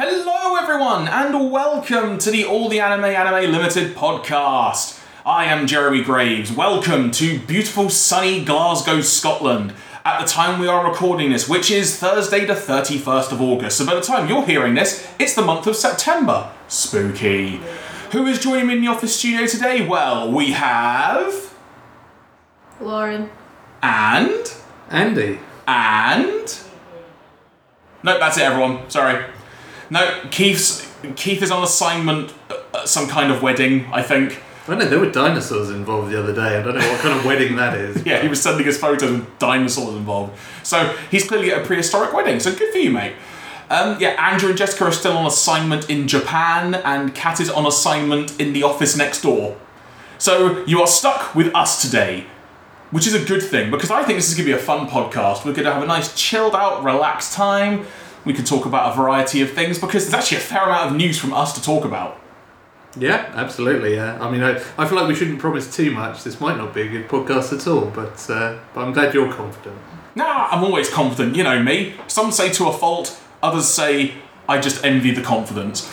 Hello, everyone, and welcome to the All the Anime Anime Limited podcast. I am Jeremy Graves. Welcome to beautiful sunny Glasgow, Scotland. At the time we are recording this, which is Thursday, the 31st of August. So by the time you're hearing this, it's the month of September. Spooky. Who is joining me in the office studio today? Well, we have. Lauren. And. Andy. And. Nope, that's it, everyone. Sorry. No, Keith's Keith is on assignment at some kind of wedding, I think. I know there were dinosaurs involved the other day. I don't know what kind of wedding that is. Yeah, he was sending us photos with dinosaurs involved. So he's clearly at a prehistoric wedding. So good for you, mate. Um, yeah, Andrew and Jessica are still on assignment in Japan, and Kat is on assignment in the office next door. So you are stuck with us today, which is a good thing because I think this is going to be a fun podcast. We're going to have a nice, chilled out, relaxed time. We can talk about a variety of things because there's actually a fair amount of news from us to talk about. Yeah, absolutely. Yeah, I mean, I, I feel like we shouldn't promise too much. This might not be a good podcast at all, but uh, but I'm glad you're confident. Nah, I'm always confident, you know me. Some say to a fault, others say I just envy the confidence.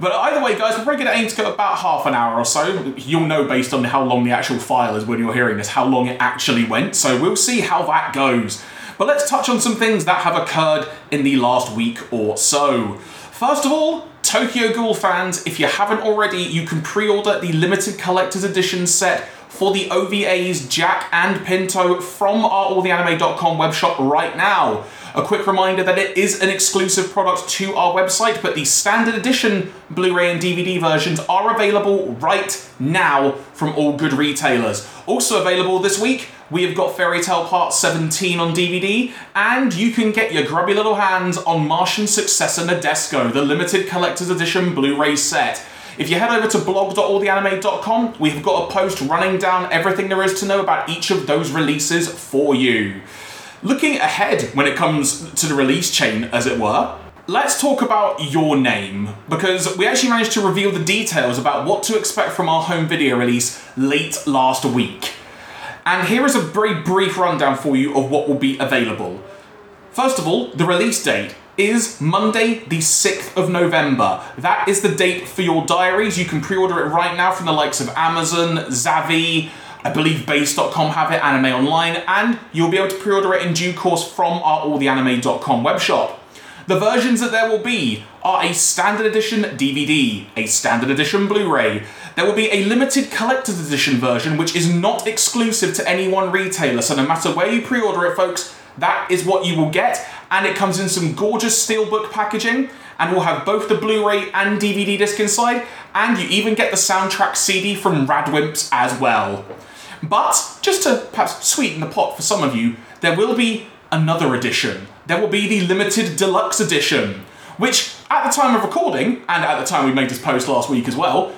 But either way, guys, we're going to aim to go about half an hour or so. You'll know based on how long the actual file is when you're hearing this, how long it actually went. So we'll see how that goes. But let's touch on some things that have occurred in the last week or so. First of all, Tokyo Ghoul fans, if you haven't already, you can pre order the limited collector's edition set for the OVAs Jack and Pinto from our alltheanime.com webshop right now. A quick reminder that it is an exclusive product to our website, but the standard edition Blu ray and DVD versions are available right now from all good retailers. Also available this week, we have got Fairy Tail Part 17 on DVD, and you can get your grubby little hands on Martian Successor Nadesico, the limited collector's edition Blu ray set. If you head over to blog.alltheanime.com, we have got a post running down everything there is to know about each of those releases for you. Looking ahead when it comes to the release chain, as it were, let's talk about Your Name, because we actually managed to reveal the details about what to expect from our home video release late last week. And here is a very brief rundown for you of what will be available. First of all, the release date is Monday, the 6th of November. That is the date for your diaries. You can pre order it right now from the likes of Amazon, Zavvi, I believe base.com have it, Anime Online, and you'll be able to pre order it in due course from our alltheanime.com webshop. The versions that there will be are a standard edition DVD, a standard edition Blu ray. There will be a limited collector's edition version, which is not exclusive to any one retailer, so no matter where you pre order it, folks, that is what you will get. And it comes in some gorgeous steelbook packaging, and will have both the Blu ray and DVD disc inside, and you even get the soundtrack CD from Radwimps as well. But just to perhaps sweeten the pot for some of you, there will be another edition. There will be the limited deluxe edition, which at the time of recording, and at the time we made this post last week as well,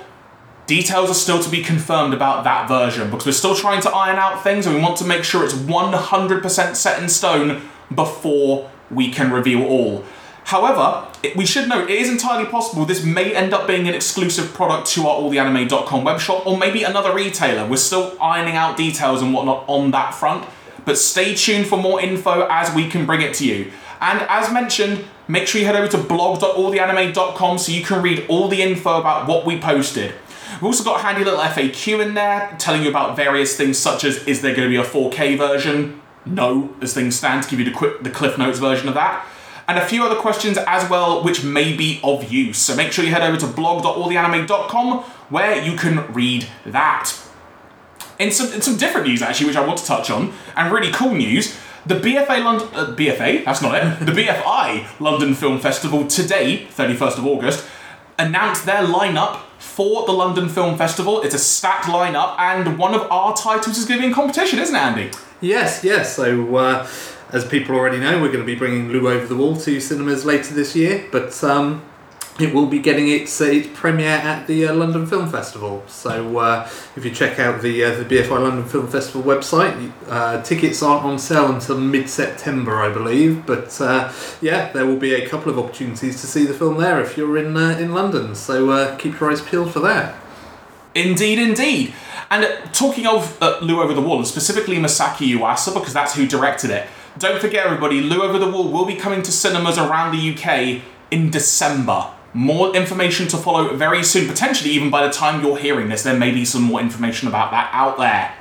details are still to be confirmed about that version because we're still trying to iron out things and we want to make sure it's 100% set in stone before we can reveal all. However, it, we should note it is entirely possible this may end up being an exclusive product to our alltheanime.com webshop or maybe another retailer. We're still ironing out details and whatnot on that front, but stay tuned for more info as we can bring it to you. And as mentioned, make sure you head over to blog.alltheanime.com so you can read all the info about what we posted. We've also got a handy little FAQ in there telling you about various things such as is there going to be a 4K version? No, as things stand, to give you the, quick, the Cliff Notes version of that and a few other questions as well, which may be of use. So make sure you head over to blog.alltheanime.com where you can read that. In some, in some different news, actually, which I want to touch on, and really cool news, the BFA London, uh, BFA, that's not it, the BFI London Film Festival today, 31st of August, announced their lineup for the London Film Festival. It's a stacked lineup, and one of our titles is going to be in competition, isn't it, Andy? Yes, yes. So, uh, as people already know, we're going to be bringing Lu Over the Wall to cinemas later this year, but um, it will be getting its, uh, its premiere at the uh, London Film Festival. So, uh, if you check out the uh, the BFI London Film Festival website, uh, tickets aren't on sale until mid September, I believe. But uh, yeah, there will be a couple of opportunities to see the film there if you're in in London. So, keep your eyes peeled for that. Indeed, indeed. And talking of Lu Over the Wall, and specifically Masaaki Yuasa, because that's who directed it don't forget, everybody, Lu Over the Wall will be coming to cinemas around the UK in December. More information to follow very soon. Potentially, even by the time you're hearing this, there may be some more information about that out there.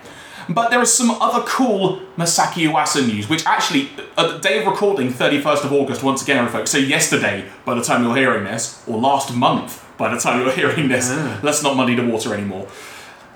But there is some other cool Masaaki Yuasa news, which actually, at the day of recording, 31st of August, once again, folks, so yesterday, by the time you're hearing this, or last month, by the time you're hearing this, let's not muddy the water anymore.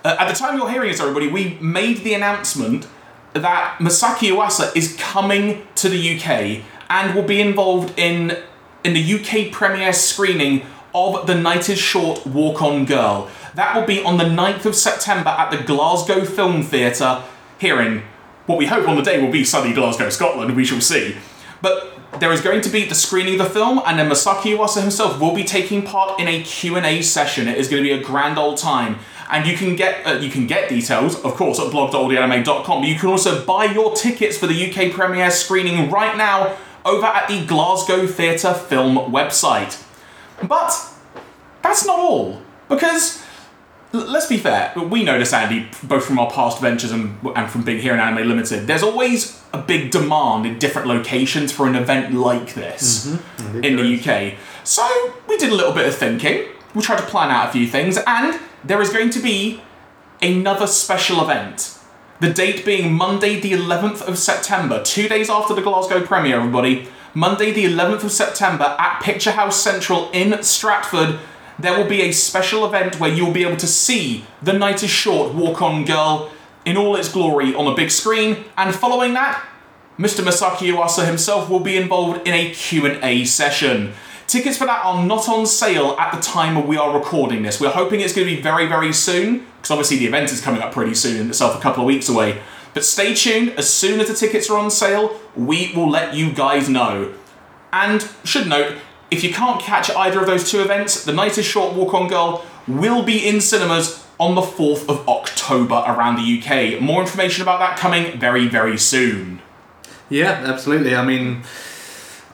Uh, at the time you're hearing this, everybody, we made the announcement that Masaaki Yuasa is coming to the UK and will be involved in in the UK premiere screening of The Night is Short Walk On Girl. That will be on the 9th of September at the Glasgow Film Theatre here in what we hope on the day will be sunny Glasgow, Scotland, we shall see. But there is going to be the screening of the film and then Masaaki Yuasa himself will be taking part in a Q&A session. It is going to be a grand old time and you can get uh, you can get details, of course, at blog.alltheanime.com. But you can also buy your tickets for the UK premiere screening right now over at the Glasgow Theatre Film website. But that's not all, because let's be fair, we know this, Andy, both from our past ventures and, and from being here in Anime Limited. There's always a big demand in different locations for an event like this in the UK. So we did a little bit of thinking. We tried to plan out a few things, and there is going to be another special event. The date being Monday, the 11th of September, two days after the Glasgow premiere, everybody. Monday, the 11th of September at Picture House Central in Stratford, there will be a special event where you'll be able to see The Night is Short Walk On Girl in all its glory on a big screen, and following that, Mr. Masaaki Yuasa himself will be involved in a Q&A session. Tickets for that are not on sale at the time we are recording this. We're hoping it's going to be very, very soon, because obviously the event is coming up pretty soon in itself, a couple of weeks away. But stay tuned, as soon as the tickets are on sale, we will let you guys know. And should note, if you can't catch either of those two events, The Night is Short Walk On Girl will be in cinemas on the 4th of October around the UK. More information about that coming very, very soon. Yeah, absolutely. I mean,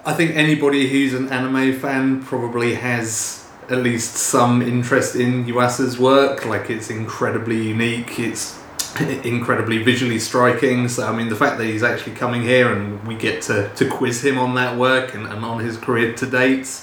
I think anybody who's an anime fan probably has at least some interest in Yuasa's work. Like, it's incredibly unique. It's incredibly visually striking. So, I mean, the fact that he's actually coming here and we get to, to quiz him on that work and, and on his career to date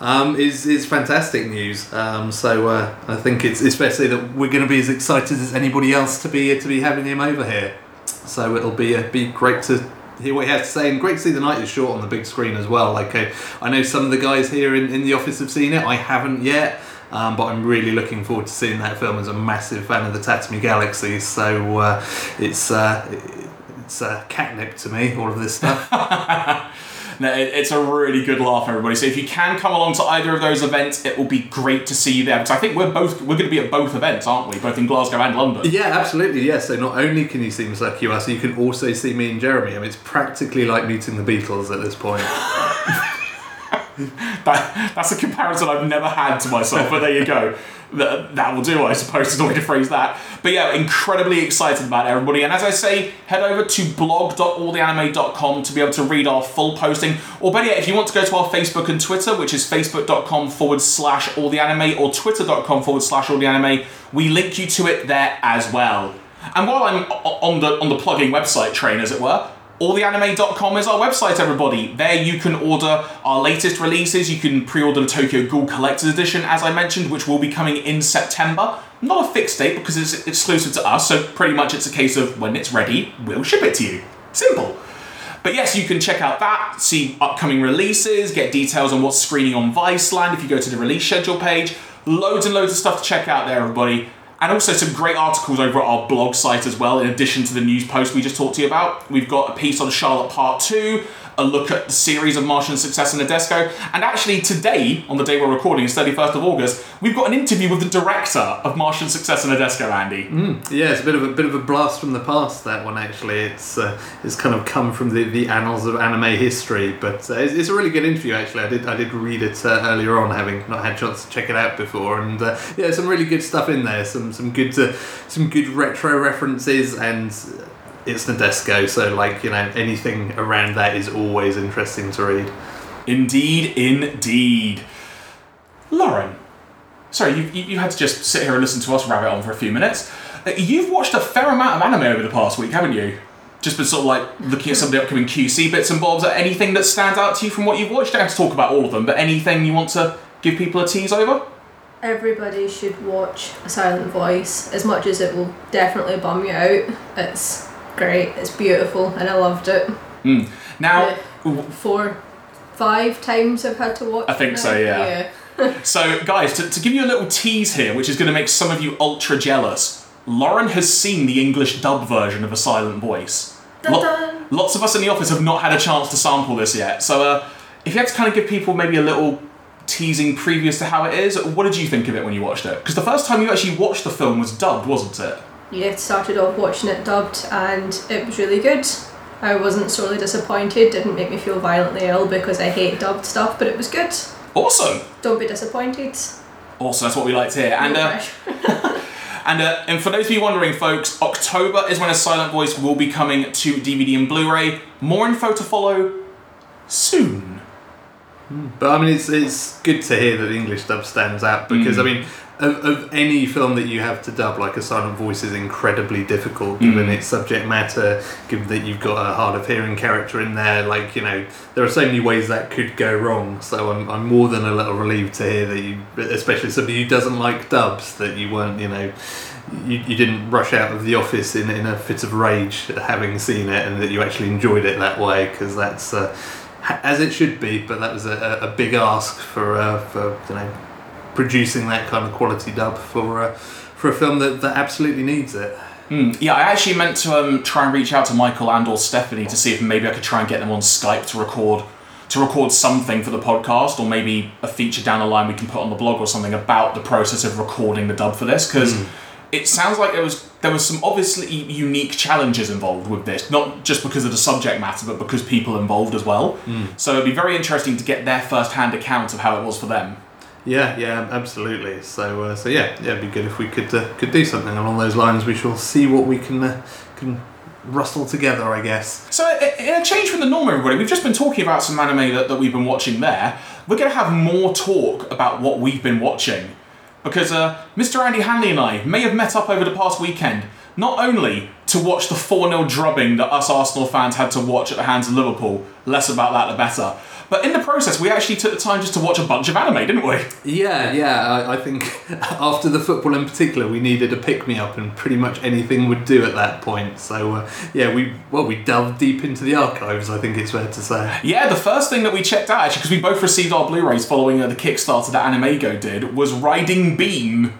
um, is, is fantastic news. Um, so, uh, I think it's, say that we're going to be as excited as anybody else to be to be having him over here. So, it'll be, uh, be great to hear what he has to say and great to see the night is short on the big screen as well like uh, i know some of the guys here in, in the office have seen it i haven't yet um, but I'm really looking forward to seeing that film as a massive fan of the Tatami Galaxy. So uh, it's uh, it's uh, catnip to me, all of this stuff. No, it- it's a really good laugh, everybody. So if you can come along to either of those events, it will be great to see you there. Because I think we're both we're going to be at both events, aren't we? Both in Glasgow and London. yeah, absolutely. Yeah. So not only can you see Masaaki Yuasa, you can also see me and Jeremy. I mean, it's practically like meeting the Beatles at this point. That, that's a comparison I've never had to myself, but there you go. That, that will do, I suppose, is the way to phrase that. But yeah, incredibly excited about everybody. And as I say, head over to blog.alltheanime.com to be able to read our full posting. Or better yet, if you want to go to our Facebook and Twitter, which is facebook.com forward slash alltheanime or twitter.com forward slash alltheanime, we link you to it there as well. And while I'm on the on the plugging website train, as it were, alltheanime.com is our website, everybody. There you can order our latest releases. You can pre-order the Tokyo Ghoul Collector's Edition, as I mentioned, which will be coming in September. Not a fixed date because it's exclusive to us, so pretty much it's a case of when it's ready, we'll ship it to you. Simple. But yes, you can check out that, see upcoming releases, get details on what's screening on Viceland if you go to the release schedule page. Loads and loads of stuff to check out there, everybody. And also some great articles over at our blog site as well, in addition to the news post we just talked to you about. We've got a piece on Charlotte Part 2, a look at the series of Martian Successor Nadesico, and actually today, on the day we're recording, it's 31st of August, we've got an interview with the director of Martian Successor Nadesico, Andy. Yeah, it's a bit of a bit of a blast from the past. That one actually, it's uh, it's kind of come from the, the annals of anime history. But uh, it's, it's a really good interview. Actually, I did I did read it uh, earlier on, having not had a chance to check it out before. And uh, yeah, some really good stuff in there. Some some good uh, some good retro references and. It's Nadesico, so like you know, anything around that is always interesting to read. Indeed, indeed. Lauren, sorry, you, you, you had to just sit here and listen to us rabbit on for a few minutes. Uh, You've watched a fair amount of anime over the past week, haven't you? just been sort of like looking at some of the upcoming QC bits and bobs. Anything that stands out to you from what you've watched? I don't have to talk about all of them, but anything you want to give people a tease over? Everybody should watch A Silent Voice, as much as it will definitely bum you out. It's great, it's beautiful, and I loved it. Now, The four, five times I've had to watch I think so, now. yeah. So, guys, to, to give you a little tease here, which is going to make some of you ultra jealous, Lauren has seen the English dub version of A Silent Voice. Lo- lots of us in the office have not had a chance to sample this yet. So, uh, if you had to kind of give people maybe a little teasing preview as to how it is, what did you think of it when you watched it? Because the first time you actually watched the film was dubbed, wasn't it? Yeah, started off watching it dubbed, and it was really good. I wasn't sorely disappointed, didn't make me feel violently ill because I hate dubbed stuff, but it was good. Awesome. Don't be disappointed. Awesome, that's what we like to hear. And No uh. And, uh, and for those of you wondering, folks, October is when A Silent Voice will be coming to DVD and Blu-ray. More info to follow soon. But I mean, it's it's good to hear that the English dub stands out because I mean, of, of any film that you have to dub, like a silent voice is incredibly difficult given its subject matter, given that you've got a hard of hearing character in there. Like you know, there are so many ways that could go wrong. So I'm I'm more than a little relieved to hear that you, especially somebody who doesn't like dubs, that you weren't you know. You, you didn't rush out of the office in, in a fit of rage having seen it and that you actually enjoyed it that way because that's uh, as it should be, but that was a, a a big ask for uh, for you know producing that kind of quality dub for uh, for a film that, that absolutely needs it. Hmm. Yeah, I actually meant to um, try and reach out to Michael and or Stephanie to see if maybe I could try and get them on Skype to record to record something for the podcast, or maybe a feature down the line we can put on the blog or something about the process of recording the dub for this because. It sounds like there was there was some obviously unique challenges involved with this, not just because of the subject matter, but because people involved as well. So it'd be very interesting to get their first-hand account of how it was for them. Yeah, yeah, absolutely. So uh, so yeah, yeah, it'd be good if we could uh, could do something along those lines. We shall see what we can uh, can rustle together, I guess. So, in a change from the norm, everybody, we've just been talking about some anime that, that we've been watching there. We're going to have more talk about what we've been watching. Because uh, Mr. Andy Hanley and I may have met up over the past weekend, not only to watch the 4 0 drubbing that us Arsenal fans had to watch at the hands of Liverpool, less about that the better, but in the process, we actually took the time just to watch a bunch of anime, didn't we? Yeah, yeah. I, I think after the football in particular, we needed a pick me up, and pretty much anything would do at that point. So uh, yeah, we well we delved deep into the archives. I think it's fair to say. Yeah, the first thing that we checked out, actually, because we both received our Blu-rays following uh, the Kickstarter that AnimEigo did, was Riding Bean,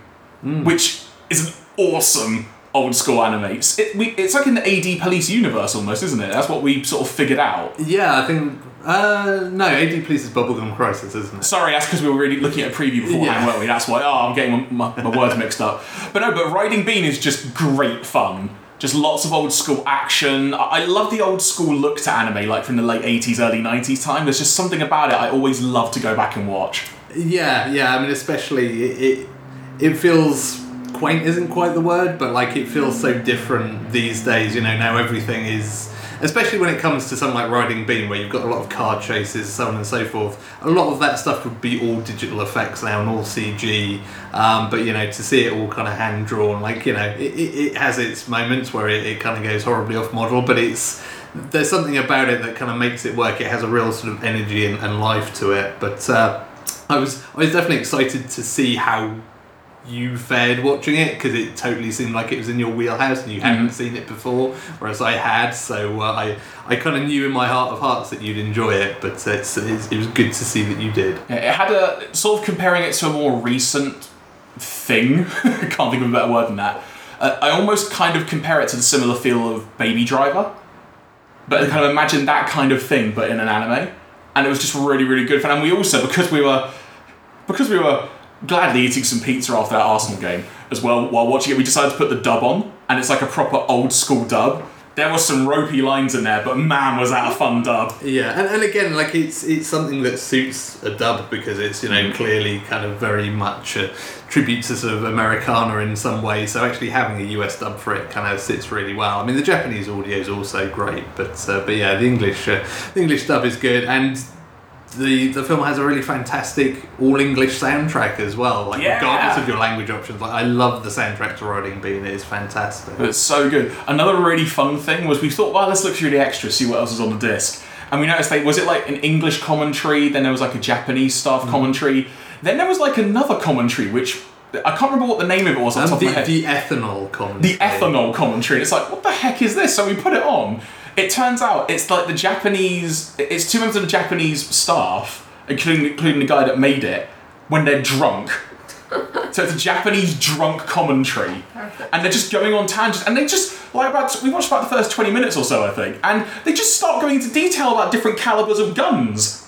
which is an awesome old school anime. It's, it, we, it's like in the AD Police universe almost, isn't it? That's what we sort of figured out. Yeah, I think uh, no. AD Police is Bubblegum Crisis, isn't it? Sorry, that's because we were really looking at a preview beforehand, Yeah. weren't we? That's why. Oh, I'm getting my, my, words mixed up. But no, but Riding Bean is just great fun. Just lots of old school action. I I love the old school look to anime, like from the late 80s, early 90s time. There's just something about it I always love to go back and watch. Yeah, yeah. I mean, especially it, it, it feels quaint isn't quite the word, but like it feels so different these days. You know, now everything is, especially when it comes to something like Riding Bean, where you've got a lot of car chases, so on and so forth. A lot of that stuff would be all digital effects now and all CG. Um, but you know, to see it all kind of hand drawn, like you know, it, it, has its moments where it, it kind of goes horribly off model, but it's there's something about it that kind of makes it work. It has a real sort of energy and, and life to it. But uh, I was I was definitely excited to see how you fared watching it because it totally seemed like it was in your wheelhouse and you hadn't seen it before, whereas I had. So uh, I I kind of knew in my heart of hearts that you'd enjoy it, but it's, it's, it was good to see that you did. Yeah, It had a sort of comparing it to a more recent thing. Can't think of a better word than that. Uh, I almost kind of compare it to the similar feel of Baby Driver, but I kind of imagine that kind of thing, but in an anime, and it was just really, really good fun. And we also because we were because we were gladly eating some pizza after that Arsenal game as well while watching it, we decided to put the dub on, and it's like a proper old school dub. There were some ropey lines in there, but man, was that a fun dub. Yeah, and, and again, like it's it's something that suits a dub because it's you know clearly kind of very much a tribute to sort of Americana in some way. So actually having a US dub for it kind of sits really well. I mean, the Japanese audio is also great, but uh, but yeah, the English uh, the English dub is good and. The the film has a really fantastic all English soundtrack as well. Like Yeah. regardless of your language options, like I love the soundtrack to Riding Bean. It is fantastic. It's so good. Another really fun thing was we thought, well, let's look through the extras, see what else is on the disc. And we noticed they was it like an English commentary, then there was like a Japanese staff Mm. commentary, then there was like another commentary which I can't remember what the name of it was on Um, top the, of my head. the ethanol commentary. the ethanol commentary. It's like, what the heck is this? So we put it on. It turns out it's like the Japanese. It's two members of the Japanese staff, including including the guy that made it, when they're drunk. so it's a Japanese drunk commentary, Perfect. and they're just going on tangents, and they just like about we watched about the first twenty minutes or so, I think, and they just start going into detail about different calibers of guns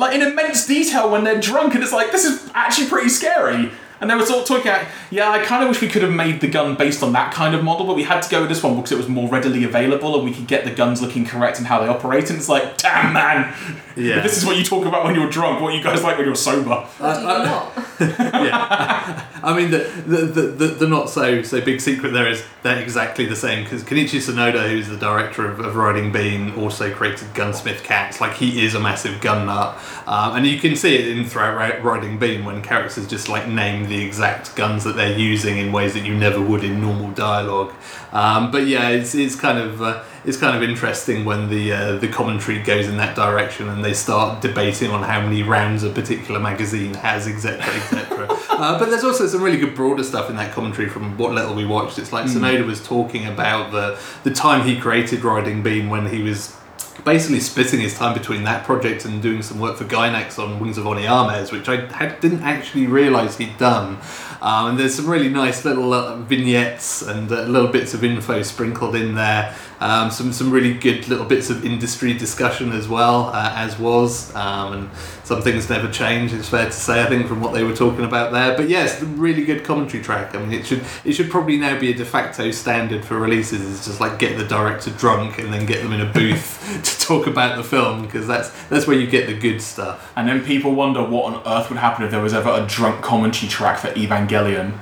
like in immense detail when they're drunk, and it's like this is actually pretty scary. And they were sort of talking about, yeah, I kind of wish we could have made the gun based on that kind of model, but we had to go with this one because it was more readily available and we could get the guns looking correct and how they operate. And it's like, damn, man, Yeah. this is what you talk about when you're drunk. What you guys like when you're sober? What do uh, not? yeah. I mean, the, the, the, the, the not so so big secret there is they're exactly the same because Kenichi Sonoda, who's the director of, of Riding Bean, also created Gunsmith Cats. Like, he is a massive gun nut. Um, and you can see it in throughout Riding Bean when characters just like name the exact guns that they're using in ways that you never would in normal dialogue. Um, but yeah, it's, it's kind of. Uh, it's kind of interesting when the uh, the commentary goes in that direction and they start debating on how many rounds a particular magazine has, etc., etc. uh, but there's also some really good broader stuff in that commentary from what little we watched. It's like Sonoda was talking about the the time he created Riding Bean when he was basically splitting his time between that project and doing some work for Gainax on Wings of Honneamise, which I had, didn't actually realise he'd done. Um, and there's some really nice little uh, vignettes and uh, little bits of info sprinkled in there. Um, some some really good little bits of industry discussion as well, uh, as was. Um, and some things never change. It's fair to say, I think, from what they were talking about there. But yes, the really good commentary track. I mean, it should it should probably now be a de facto standard for releases. Is just like get the director drunk and then get them in a booth to talk about the film because that's that's where you get the good stuff. And then people wonder what on earth would happen if there was ever a drunk commentary track for Evangelion.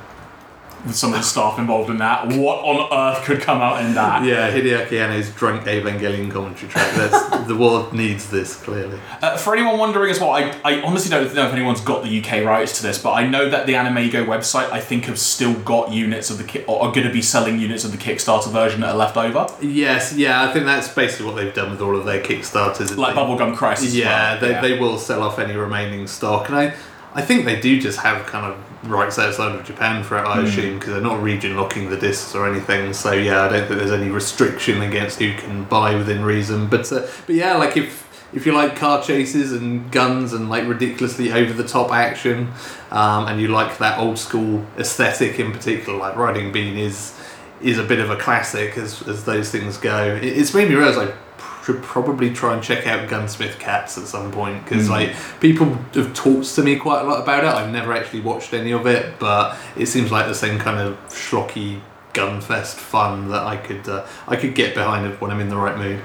With some of the staff involved in that. What on earth could come out in that? Yeah, Hideaki Anno's drunk Evangelion commentary track. That's, the world needs this clearly. Uh, for anyone wondering as well, I, I honestly don't know if anyone's got the UK rights to this, but I know that the AnimEigo website, I think, have still got units of the ki- or are going to be selling units of the Kickstarter version that are left over, Yes, yeah, I think that's basically what they've done with all of their Kickstarters. like they- Bubblegum Crisis. Yeah, well. they, they will sell off any remaining stock, and I, I think they do just have kind of rights outside of Japan for it. I assume because they're not region locking the discs or anything. So yeah, I don't think there's any restriction against who can buy within reason. But uh, but yeah, like if. If you like car chases and guns and like ridiculously over the top action, um, and you like that old school aesthetic in particular, like Riding Bean is is a bit of a classic as, as those things go. It, it's made me realise I should probably try and check out Gunsmith Cats at some point because Mm. like people have talked to me quite a lot about it. I've never actually watched any of it, but it seems like the same kind of schlocky gunfest fun that I could uh, I could get behind when I'm in the right mood.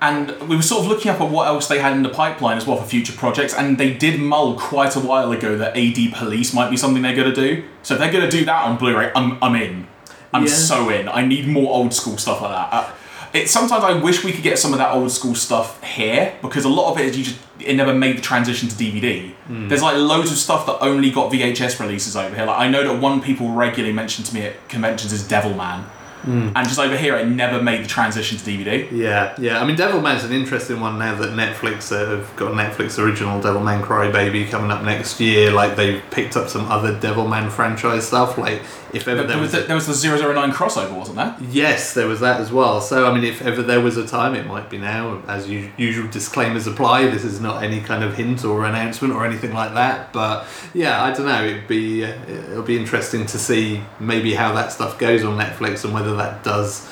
And we were sort of looking up at what else they had in the pipeline as well for future projects, and they did mull quite a while ago that AD Police might be something they're going to do. So if they're going to do that on Blu-ray, I'm, I'm in. I'm Yeah. so in. I need more old school stuff like that. Uh, it sometimes I wish we could get some of that old school stuff here because a lot of it is you just it never made the transition to DVD. Hmm. There's like loads of stuff that only got VHS releases over here. Like I know that one people regularly mention to me at conventions is Devilman, hmm. and just over here it never made the transition to DVD. Yeah, yeah. I mean, Devil Devilman's an interesting one now that Netflix have got a Netflix original Devil Devilman Crybaby coming up next year. Like they've picked up some other Devilman franchise stuff. Like if ever There, there was was, the, there was the 009 crossover, wasn't there? yes, there was that as well. So I mean, if ever there was a time, it might be now. As u- usual, disclaimers apply. This is not any kind of hint or announcement or anything like that. But yeah, I don't know. It'd be uh, it'll be interesting to see maybe how that stuff goes on Netflix and whether that does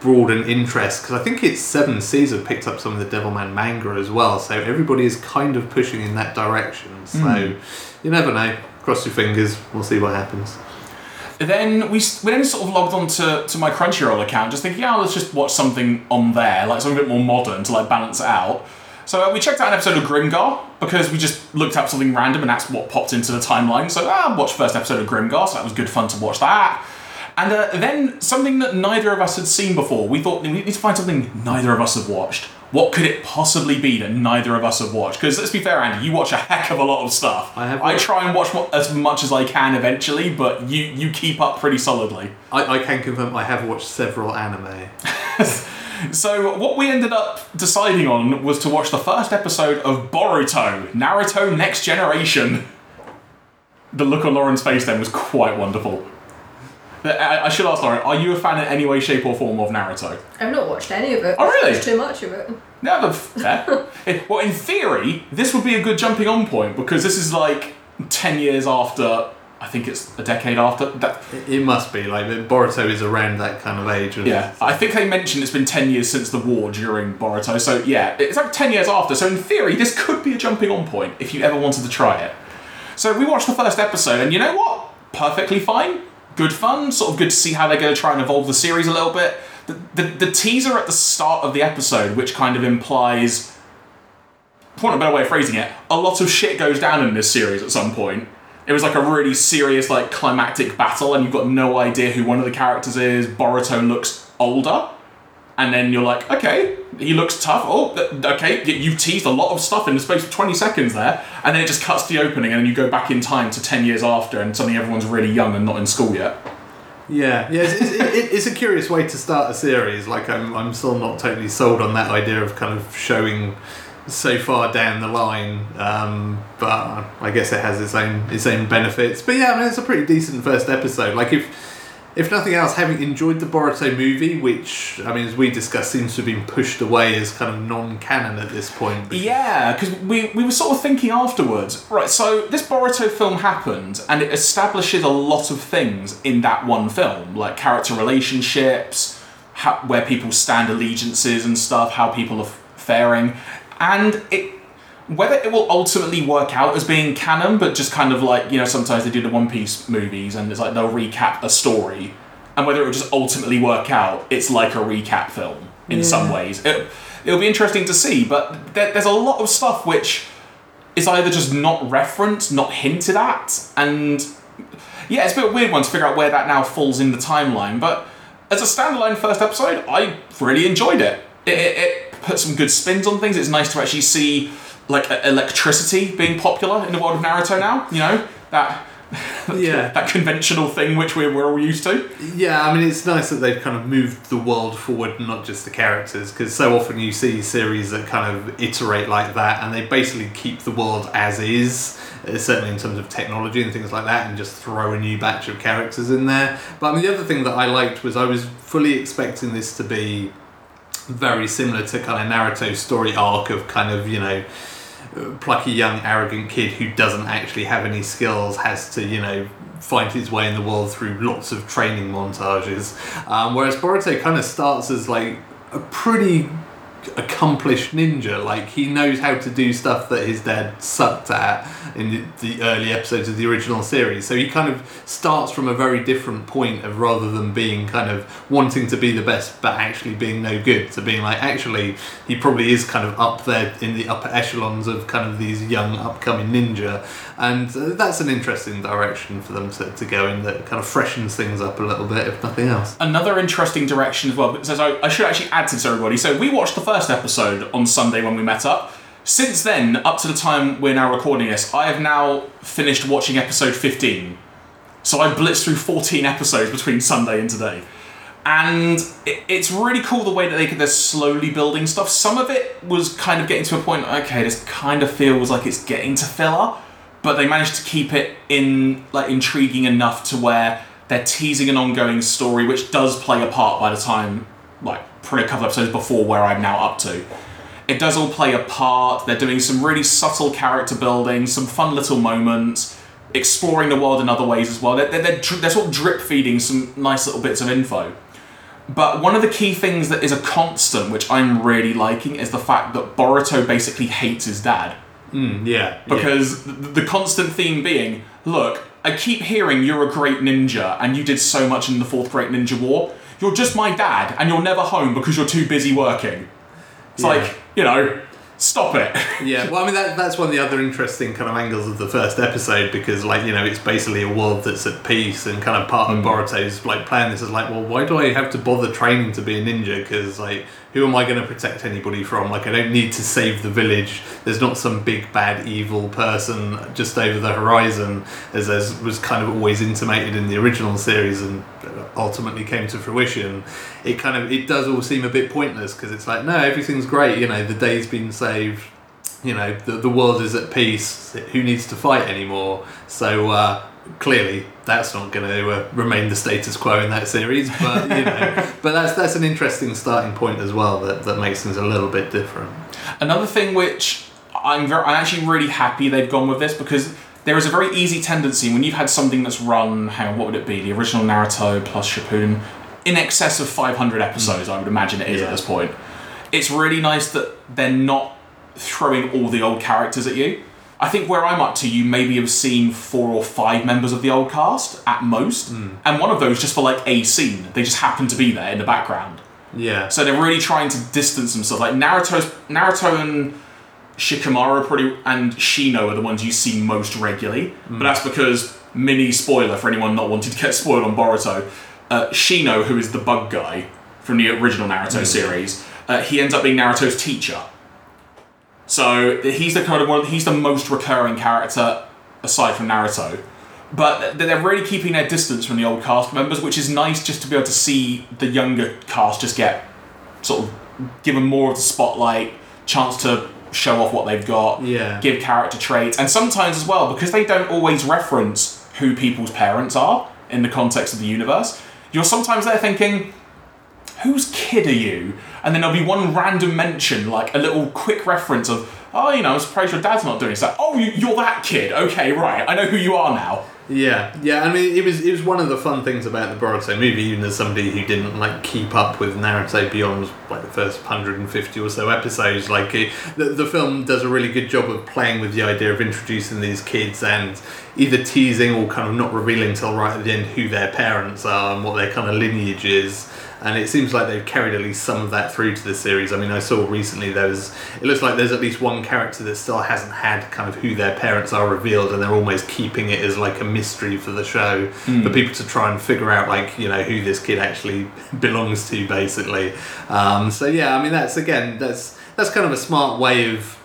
broaden interest because I think it's Seven Seas have picked up some of the Devilman manga as well, so everybody is kind of pushing in that direction. So you never know. Cross your fingers. We'll see what happens. Then we, we then sort of logged on to, to my Crunchyroll account, just thinking, oh, let's just watch something on there, like something a bit more modern to like balance it out. So uh, we checked out an episode of Grimgar because we just looked up something random and that's what popped into the timeline. So ah, watch first episode of Grimgar, so that was good fun to watch that. And uh, then something that neither of us had seen before. We thought we need to find something neither of us have watched. What could it possibly be that neither of us have watched? Because let's be fair, Andy, you watch a heck of a lot of stuff. I have I watched- try and watch mo- as much as I can eventually, but you you keep up pretty solidly. I, I can confirm I have watched several anime. So what we ended up deciding on was to watch the first episode of Boruto, Naruto Next Generation. The look on Lauren's face then was quite wonderful. I, I should ask Lauren, are you a fan in any way, shape, or form of Naruto? I've not watched any of it. Oh, really? There's too much of it. No, but fair. Eh, well, in theory, this would be a good jumping on point because this is like 10 years after, I think it's a decade after. That, It, it must be like Boruto is around that kind of age. and- yeah, I think they mentioned it's been 10 years since the war during Boruto, so yeah, it's like 10 years after, so in theory, this could be a jumping on point if you ever wanted to try it. So we watched the first episode, and you know what? Perfectly fine. Good fun, sort of good to see how they're going to try and evolve the series a little bit. The, the, the teaser at the start of the episode, which kind of implies, of a better way of phrasing it, a lot of shit goes down in this series at some point. It was like a really serious, like climactic battle, and you've got no idea who one of the characters is. Boruto looks older, and then you're like, okay, he looks tough. Oh, okay, you've teased a lot of stuff in the space of 20 seconds there, and then it just cuts the opening, and then you go back in time to 10 years after, and suddenly everyone's really young and not in school yet. Yeah, yeah, it's, it's, it's a curious way to start a series. Like, I'm, I'm still not totally sold on that idea of kind of showing so far down the line, um, but I guess it has its own its own benefits. But yeah, I mean, it's a pretty decent first episode. Like, if if nothing else, having enjoyed the Boruto movie, which I mean, as we discussed, seems to have been pushed away as kind of non-canon at this point. Yeah, because we, we were sort of thinking afterwards, right, so this Boruto film happened and it establishes a lot of things in that one film, like character relationships, how, where people stand allegiances and stuff, how people are faring, and it whether it will ultimately work out as being canon, but just kind of like, you know, sometimes they do the One Piece movies and it's like they'll recap a story, and whether it will just ultimately work out, it's like a recap film in some ways. It, it'll be interesting to see, but there, there's a lot of stuff which is either just not referenced, not hinted at, and yeah, it's a bit weird one to figure out where that now falls in the timeline. But as a standalone first episode, I really enjoyed it. It, it, it put some good spins on things. It's nice to actually see like electricity being popular in the world of Naruto now. You know that Yeah. that conventional thing which we're, we're all used to. Yeah, I mean, it's nice that they've kind of moved the world forward, not just the characters, because so often you see series that kind of iterate like that, and they basically keep the world as is, uh, certainly in terms of technology and things like that, and just throw a new batch of characters in there. But I mean, the other thing that I liked was I was fully expecting this to be very similar to kind of Naruto's story arc of kind of, you know, plucky young arrogant kid who doesn't actually have any skills has to you know find his way in the world through lots of training montages. Um, whereas boruto kind of starts as like a pretty accomplished ninja. Like he knows how to do stuff that his dad sucked at in the, the early episodes of the original series. So he kind of starts from a very different point of rather than being kind of wanting to be the best but actually being no good. To being like actually he probably is kind of up there in the upper echelons of kind of these young upcoming ninja and that's an interesting direction for them to, to go in that kind of freshens things up a little bit if nothing else Another interesting direction as well. So, so I should actually add to this, everybody. So we watched the first episode on Sunday when we met up. Since then, up to the time we're now recording this, I have now finished watching episode 15. So I blitzed through 14 episodes between Sunday and today. And it's really cool the way that they, they're slowly building stuff. Some of it was kind of getting to a point, okay, this kind of feels like it's getting to filler, but they managed to keep it in like intriguing enough to where they're teasing an ongoing story which does play a part by the time like probably a couple episodes before where I'm now up to. It does all play a part. They're doing some really subtle character building, some fun little moments, exploring the world in other ways as well. They're, they're, they're, they're sort of drip feeding some nice little bits of info. But one of the key things that is a constant, which I'm really liking, is the fact that Boruto basically hates his dad. Mm, yeah Because th the constant theme being, look, I keep hearing you're a great ninja and you did so much in the Fourth Great Ninja War. You're just my dad and you're never home because you're too busy working. It's Yeah. like, you know, stop it. Yeah, well, I mean that that's one of the other interesting kind of angles of the first episode because, like, you know, it's basically a world that's at peace, and kind of part of Boruto's like plan. This is like, well, why do I have to bother training to be a ninja? Because like who am I going to protect anybody from? Like, I don't need to save the village. There's not some big bad evil person just over the horizon, as, as was kind of always intimated in the original series and ultimately came to fruition. It kind of it does all seem a bit pointless because it's like, no, everything's great. You know, the day's been saved. You know, the the world is at peace. Who needs to fight anymore? So. Uh, clearly that's not going to uh, remain the status quo in that series but you know but that's that's an interesting starting point as well that, that makes things a little bit different Another thing which I'm very, I'm actually really happy they've gone with this because there is a very easy tendency when you've had something that's run, on, what would it be? The original Naruto plus Shippuden, in excess of 500 episodes, I would imagine it is at this point. It's really nice that they're not throwing all the old characters at you. I think where I'm up to, you maybe have seen four or five members of the old cast at most, and one of those just for like a scene. They just happen to be there in the background. yeah So they're really trying to distance themselves. Like Naruto's Naruto and Shikamaru pretty and Shino are the ones you see most regularly. But that's because mini spoiler for anyone not wanting to get spoiled on Boruto. Uh, Shino, who is the bug guy from the original Naruto series, uh, he ends up being Naruto's teacher. So he's the kind of one. He's the most recurring character aside from Naruto. But they're really keeping their distance from the old cast members, which is nice just to be able to see the younger cast just get sort of given more of the spotlight, chance to show off what they've got, Yeah. give character traits, and sometimes as well because they don't always reference who people's parents are in the context of the universe. You're sometimes there thinking, whose kid are you? And then there'll be one random mention, like a little quick reference of, oh, you know, I'm surprised your dad's not doing so. Oh, you, you're that kid. Okay, right. I know who you are now. Yeah, yeah. I mean, it was it was one of the fun things about the Boruto movie, even as somebody who didn't like keep up with Naruto beyond like the first hundred and fifty or so episodes. Like it, the the film does a really good job of playing with the idea of introducing these kids and either teasing or kind of not revealing till right at the end who their parents are and what their kind of lineage is. And it seems like they've carried at least some of that through to the series. I mean, I saw recently there was, it looks like there's at least one character that still hasn't had kind of who their parents are revealed, and they're almost keeping it as like a mystery for the show for people to try and figure out, like, you know, who this kid actually belongs to, basically. Um, so, yeah, I mean, that's again, that's that's kind of a smart way of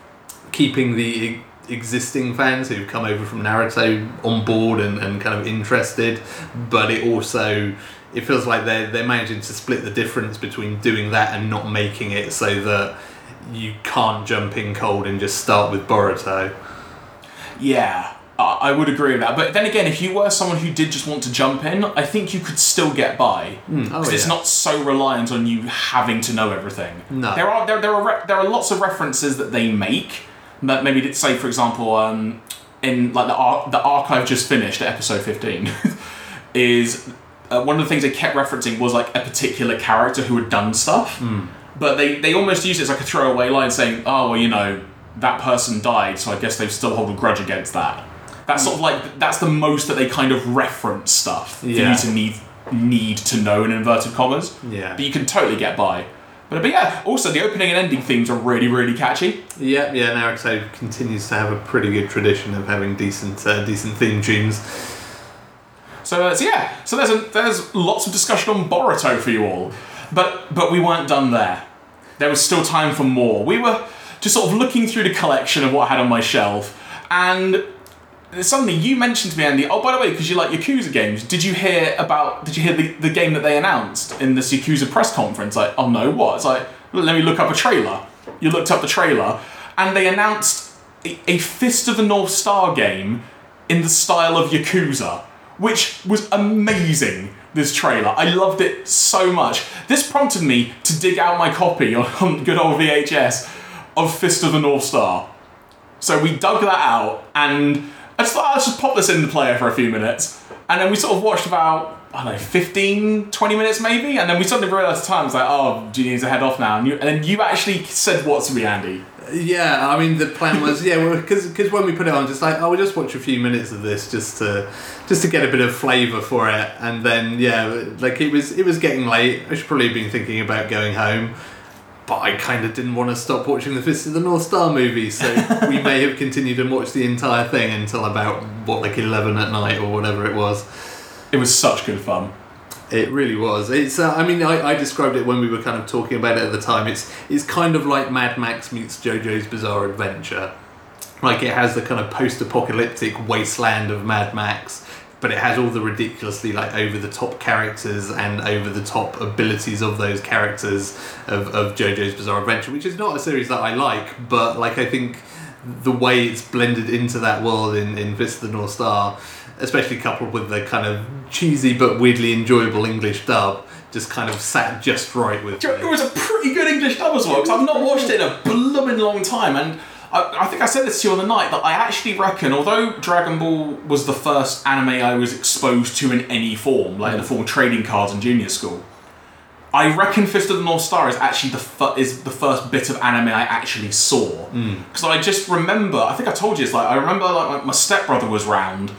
keeping the existing fans who've come over from Naruto on board and, and kind of interested, but it also it feels like they're they're managing to split the difference between doing that and not making it so that you can't jump in cold and just start with Boruto. Yeah, I I would agree with that. But then again, if you were someone who did just want to jump in, I think you could still get by. oh, Because it's yeah. not so reliant on you having to know everything. No. There are there, there are re- there are lots of references that they make that maybe did say for example um, in like the ar- the arc I've just finished at episode 15 is uh, one of the things they kept referencing was like a particular character who had done stuff. But they, they almost use it as like a throwaway line saying, oh, well, you know, that person died, so I guess they still hold a grudge against that. That's sort of like, that's the most that they kind of reference stuff for Yeah. you to need need to know in inverted commas. Yeah. But you can totally get by. But, but yeah, also the opening and ending themes are really, really catchy. Yeah, yeah. Naruto continues to have a pretty good tradition of having decent uh, decent theme tunes. So, yeah, so there's a, there's lots of discussion on Boruto for you all, but but we weren't done there. There was still time for more. We were just sort of looking through the collection of what I had on my shelf, and suddenly you mentioned to me, Andy. Oh, by the way, because you like Yakuza games, did you hear about? Did you hear the, the game that they announced in this Yakuza press conference? Like, oh no, what? It's like, let me look up a trailer. You looked up the trailer, and they announced a, a Fist of the North Star game in the style of Yakuza, which was amazing. This trailer, I loved it so much. This prompted me to dig out my copy on, good old VHS of Fist of the North Star. So we dug that out, and I just thought, oh, let's just pop this in the player for a few minutes. And then we sort of watched about, I don't know, 15, 20 minutes maybe, and then we suddenly realised the time, it's like, oh, do you need to head off now? And, you, and then you actually said what to me, Andy. Yeah, I mean the plan was yeah, because because when we put it on, just like oh, we'll just watch a few minutes of this just to just to get a bit of flavour for it, and then yeah, like it was it was getting late. I should probably have been thinking about going home, but I kind of didn't want to stop watching the Fist of the North Star movie, so we may have continued and watched the entire thing until about what like eleven at night or whatever it was. It was such good fun. It really was. It's. Uh, I mean, I, I described it when we were kind of talking about it at the time. It's it's kind of like Mad Max meets JoJo's Bizarre Adventure. Like it has the kind of post-apocalyptic wasteland of Mad Max, but it has all the ridiculously like over-the-top characters and over-the-top abilities of those characters of, of JoJo's Bizarre Adventure, which is not a series that I like, but like I think the way it's blended into that world in in Fist of the North Star especially coupled with the kind of cheesy but weirdly enjoyable English dub, just kind of sat just right with Do you know, me. It was a pretty good English dub as well, because I've not watched it in a blooming long time, and I, I think I said this to you on the night that I actually reckon, although Dragon Ball was the first anime I was exposed to in any form, like in the mm. form of trading cards in junior school, I reckon Fist of the North Star is actually the fir- is the first bit of anime I actually saw. Mm. Because I just remember, I think I told you, it's like I remember like my stepbrother was round,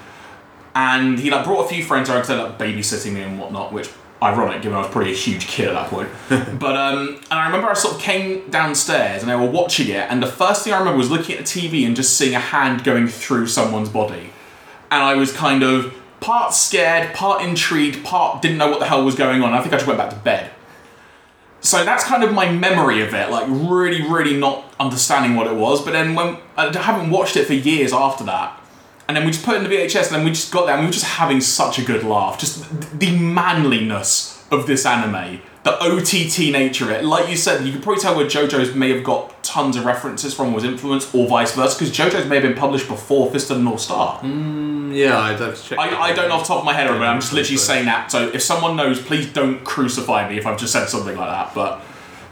and he like brought a few friends around because they're like babysitting me and whatnot, which ironic given I was probably a huge kid at that point. but um, and I remember I sort of came downstairs and they were watching it, and the first thing I remember was looking at the TV and just seeing a hand going through someone's body, and I was kind of part scared, part intrigued, part didn't know what the hell was going on. I think I just went back to bed. So that's kind of my memory of it, like really, really not understanding what it was. But then when I haven't watched it for years after that, and then we just put it in the VHS, and then we just got there, and we were just having such a good laugh. Just the manliness of this anime, the OTT nature of it. Like you said, you could probably tell where JoJo's may have got tons of references from, was influenced, or vice versa, because JoJo's may have been published before Fist of the North Star. Mm, yeah, I'd have to check. I, I don't know off the top of my head, but I'm just literally saying that. So if someone knows, please don't crucify me if I've just said something like that. But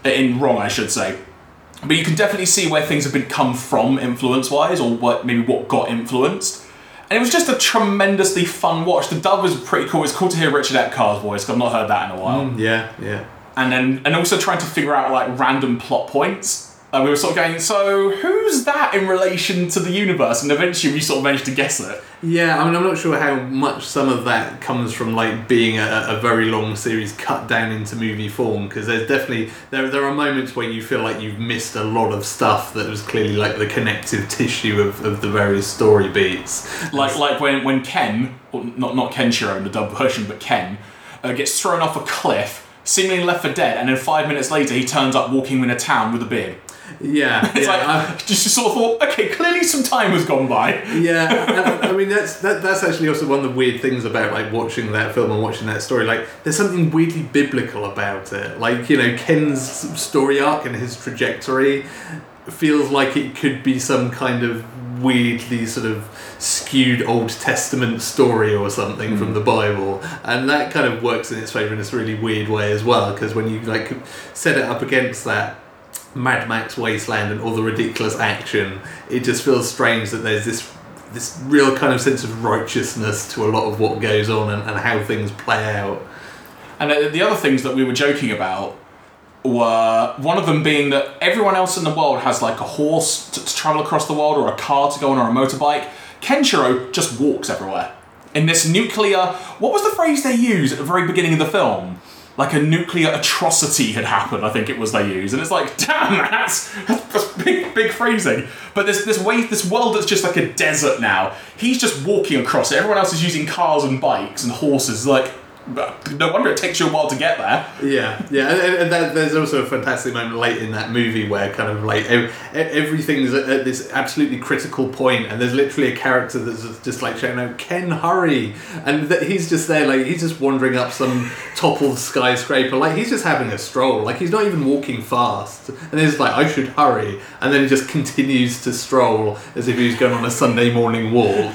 in wrong, I should say. But you can definitely see where things have been come from influence-wise, or what maybe what got influenced. And it was just a tremendously fun watch. The dub was pretty cool. It's cool to hear Richard Epcar's voice. I've not heard that in a while mm. Yeah, yeah. and then and also trying to figure out like random plot points. Uh, we were sort of going, so who's that in relation to the universe? And eventually we sort of managed to guess it. Yeah, I mean, I'm not sure how much some of that comes from like being a, a very long series cut down into movie form because there's definitely there there are moments where you feel like you've missed a lot of stuff that was clearly like the connective tissue of, of the various story beats. Like like when when Ken, or not not Kenshiro in the dub version, but Ken, uh, gets thrown off a cliff, seemingly left for dead, and then five minutes later he turns up walking in a town with a beard. Yeah, It's yeah. like I- just sort of thought, okay, clearly some time has gone by. Yeah, and, I mean that's that, that's actually also one of the weird things about like watching that film and watching that story. Like, there's something weirdly biblical about it. Like, you know, Ken's story arc and his trajectory feels like it could be some kind of weirdly sort of skewed Old Testament story or something from hmm. the Bible, and that kind of works in its favor in this really weird way as well. Because when you like set it up against that Mad Max Wasteland and all the ridiculous action, it just feels strange that there's this this real kind of sense of righteousness to a lot of what goes on and, and how things play out. And the other things that we were joking about were one of them being that everyone else in the world has like a horse to, to travel across the world or a car to go on or a motorbike. Kenshiro just walks everywhere. In this nuclear, what was the phrase they used at the very beginning of the film? Like a nuclear atrocity had happened, I think it was they used, and it's like, damn, that's that's big, big phrasing. But this this way, this world that's just like a desert now. He's just walking across it. Everyone else is using cars and bikes and horses. Like, no wonder it takes you a while to get there. Yeah, yeah, and, and that, there's also a fantastic moment late in that movie where kind of like ev- everything's at, at this absolutely critical point, and there's literally a character that's just like shouting out, "Ken, hurry!" and that he's just there, like he's just wandering up some toppled skyscraper, like he's just having a stroll, like he's not even walking fast, and he's like, "I should hurry," and then he just continues to stroll as if he was going on a Sunday morning walk.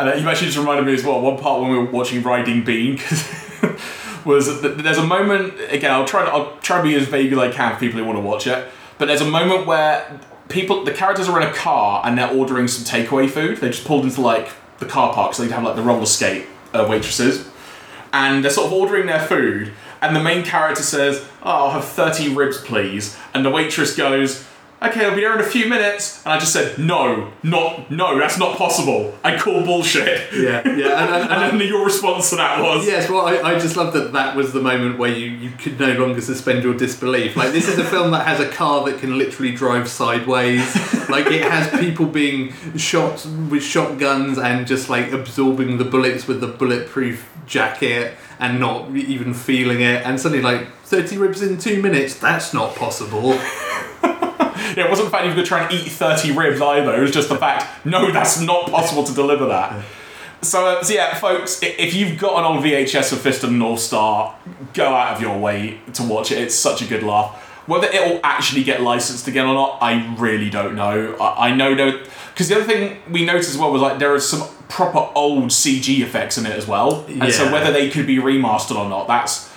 And uh, you actually just reminded me as well. One part when we were watching Riding Bean, was there's a moment. Again, I'll try. I'll try to be as vague as I can for people who want to watch it. But there's a moment where people, the characters are in a car and they're ordering some takeaway food. They just pulled into like the car park so they'd have like the roller skate uh, waitresses, and they're sort of ordering their food. And the main character says, "Oh, I'll have thirty ribs, please." And the waitress goes. Okay, I'll be there in a few minutes. And I just said, no, not, no, that's not possible. I call bullshit. Yeah, yeah, and, and, And then your response to that was, Yes, well, I, I just love that that was the moment where you, you could no longer suspend your disbelief. Like, this is a film that has a car that can literally drive sideways. like, it has people being shot with shotguns and just, like, absorbing the bullets with the bulletproof jacket and not even feeling it. And suddenly, like, 30 ribs in two minutes, that's not possible. Yeah, it wasn't the fact you were going to try and eat 30 ribs either. It was just the fact, no, that's not possible to deliver that. So, uh, so yeah, folks, if you've got an old VHS of Fist of the North Star, go out of your way to watch it. It's such a good laugh. Whether it'll actually get licensed again or not, I really don't know. I, I know no, because the other thing we noticed as well was like there are some proper old CG effects in it as well, and so whether they could be remastered or not, that's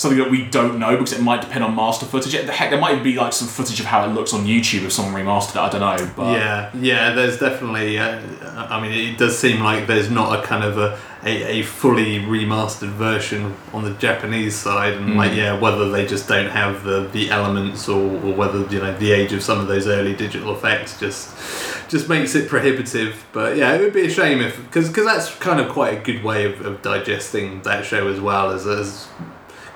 something that we don't know because it might depend on master footage. The heck, there might be like some footage of how it looks on YouTube if someone remastered it. I don't know, but Yeah, yeah. There's definitely. Uh, I mean, it does seem like there's not a kind of a, a, a fully remastered version on the Japanese side, and like yeah, whether they just don't have the, the elements, or, or whether you know the age of some of those early digital effects just just makes it prohibitive. But yeah, it would be a shame if because because that's kind of quite a good way of, of digesting that show as well as as.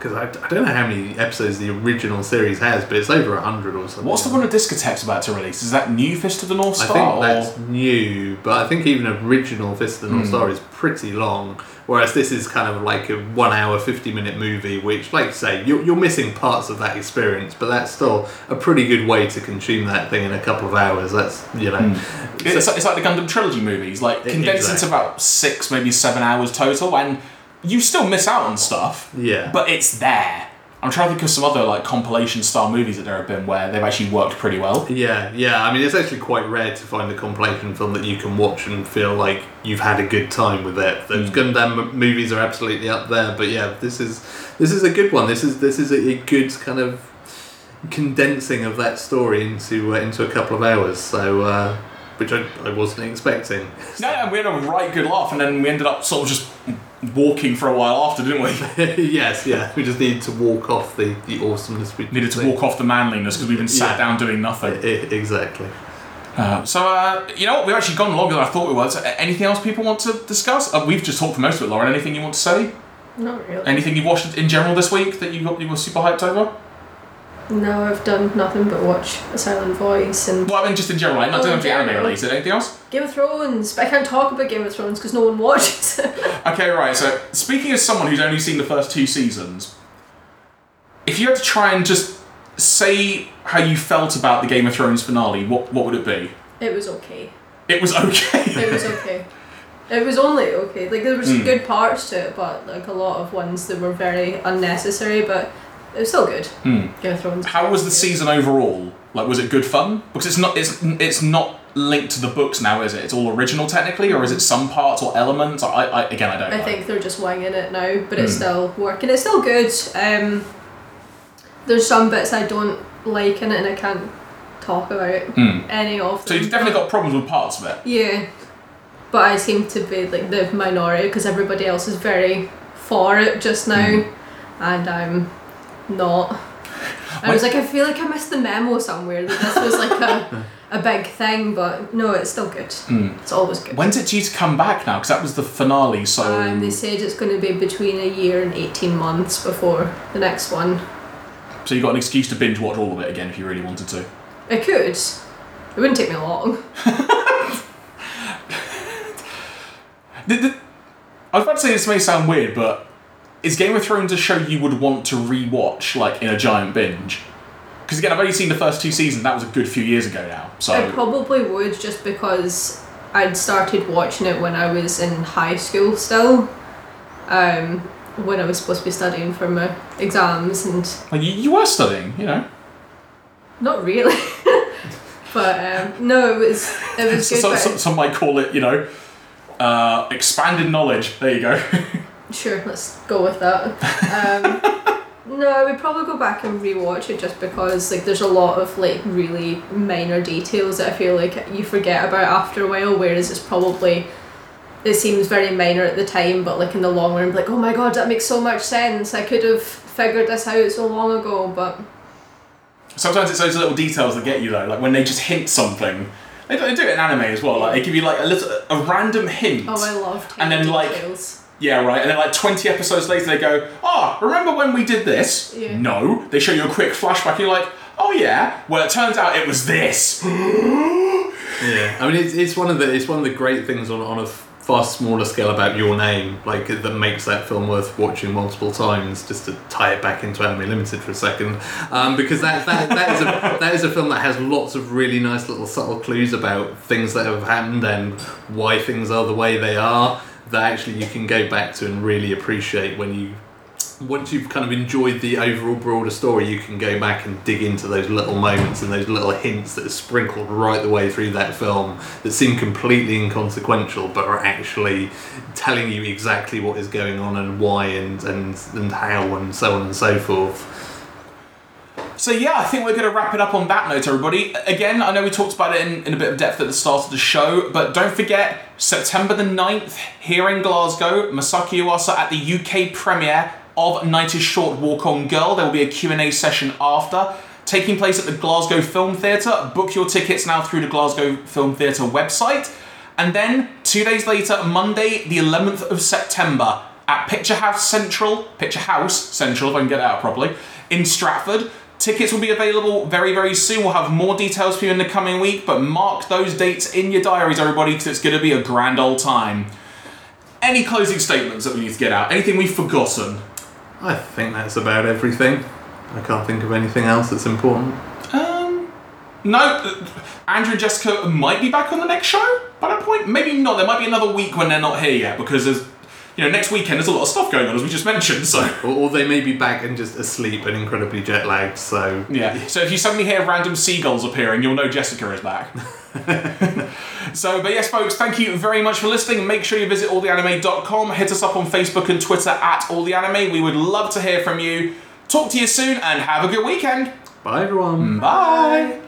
Because I, I don't know how many episodes the original series has, but it's over a hundred or something. What's the one that Discotek's about to release? Is that new Fist of the North Star? I think or- that's new, but I think even original Fist of the. North Star is pretty long. Whereas this is kind of like a one hour, 50 minute movie, which, like you say, you're, you're missing parts of that experience, but that's still a pretty good way to consume that thing in a couple of hours. That's, you know. Hmm. It's, it's like the Gundam trilogy movies, like condensed exactly. into about six, maybe seven hours total, and you still miss out on stuff. Yeah. But it's there. I'm trying to think of some other like compilation style movies that there have been where they've actually worked pretty well. Yeah, yeah. I mean, it's actually quite rare to find a compilation film that you can watch and feel like you've had a good time with it. Those Hmm. Gundam movies are absolutely up there, but yeah, this is this is a good one. This is this is a, a good kind of condensing of that story into uh, into a couple of hours. So, uh, which I, I wasn't expecting. No, yeah, we had a right good laugh, and then we ended up sort of just walking for a while after, didn't we? yes, yeah. We just needed to walk off the, the awesomeness. We Needed to walk off the manliness because we've been sat Yeah. down doing nothing. I- exactly. Uh, so, uh, you know what? We've actually gone longer than I thought we would. So, a- anything else people want to discuss? Uh, we've just talked for most of it, Lauren. Anything you want to say? Not really. Anything you've watched in general this week that you, got, you were super hyped over? No, I've done nothing but watch A Silent Voice and Well, I mean, just in general, like, not Oh, doing in anything anime related. Anything else? Game of Thrones. But I can't talk about Game of Thrones because no one watches it. Okay, right. So, speaking as someone who's only seen the first two seasons, if you had to try and just say how you felt about the Game of Thrones finale, what what would it be? it was okay. It was okay. It was okay. It was only okay. Like there was Hmm. good parts to it, but like a lot of ones that were very unnecessary. But it was still good. Hmm. Game of Thrones. How was the season overall? Like, was it good fun? Because it's not it's it's not linked to the books now, is it? It's all original technically, or is it some parts or elements? I, I again, I don't. I know. think they're just winging it now, but it's Hmm. still working. It's still good. Um, there's some bits I don't like in it, and I can't talk about Hmm. any of them. So you've definitely got problems with parts of it. Yeah, but I seem to be like the minority because everybody else is very for it just now, Hmm. and I'm not. I was like, I feel like I missed the memo somewhere that this was like a, a big thing, but no, it's still good. It's always good. When's it due to come back now? Because that was the finale. So Um, they said it's going to be between a year and 18 months before the next one. so you got an excuse to binge watch all of it again if you really wanted to. I could. It wouldn't take me long. The- the- I was about to say this may sound weird, but is Game of Thrones a show you would want to rewatch, like in a giant binge? Because again, I've only seen the first two seasons. That was a good few years ago now. I probably would just because I'd started watching it when I was in high school still. Um, when I was supposed to be studying for my exams and like, you, you were studying, you know. not really. but um, no, it was it was good. so, but- so- some might call it, you know, uh, expanded knowledge. There you go. Sure, let's go with that. Um, no, I would probably go back and rewatch it just because like there's a lot of like really minor details that I feel like you forget about after a while. Whereas it's probably it seems very minor at the time, but like in the long run, like oh my god, that makes so much sense. I could have figured this out so long ago, but Sometimes it's those little details that get you though, like when they just hint something. They do, it in anime as well. Like they give you like a little, a random hint. Oh, I love And then, like, details. Yeah, right. And then like 20 episodes later, they go, "Ah, remember when we did this?" Yeah. No. They show you a quick flashback. You're like, "Oh yeah." Well, it turns out it was this. Yeah, I mean it's, it's one of the it's one of the great things on on a far smaller scale about your name, like that makes that film worth watching multiple times. Just to tie it back into Anime Limited for a second, um, because that, that that is a that is a film that has lots of really nice little subtle clues about things that have happened and why things are the way they are. That actually you can go back to and really appreciate when you once you've kind of enjoyed the overall broader story, you can go back and dig into those little moments and those little hints that are sprinkled right the way through that film that seem completely inconsequential but are actually telling you exactly what is going on and why and, and, and how and so on and so forth. So yeah, I think we're going to wrap it up on that note, everybody. Again, I know we talked about it in, in a bit of depth at the start of the show, but don't forget, September the 9th, here in Glasgow, Masaaki Yuasa at the UK premiere of Night is Short Walk On Girl. There will be a Q&A session after, taking place at the Glasgow Film Theatre. Book your tickets now through the Glasgow Film Theatre website. And then, two days later, Monday, the 11th of September, at Picture House Central, Picture House Central, if I can get it out properly, in Stratford. Tickets will be available very, very soon. We'll have more details for you in the coming week, but mark those dates in your diaries, everybody, because it's going to be a grand old time. Any closing statements that we need to get out? Anything we've forgotten? I think that's about everything. I can't think of anything else that's important. Um, no. Andrew and Jessica might be back on the next show by that point. Maybe not. There might be another week when they're not here yet because there's, you know, next weekend there's a lot of stuff going on as we just mentioned. So Or, or they may be back and just asleep and incredibly jet lagged, so. yeah. So if you suddenly hear random seagulls appearing, you'll know Jessica is back. so, but yes, folks, thank you very much for listening. Make sure you visit alltheanime.com. Hit us up on Facebook and Twitter at alltheanime. We would love to hear from you. Talk to you soon and have a good weekend. Bye everyone. Bye.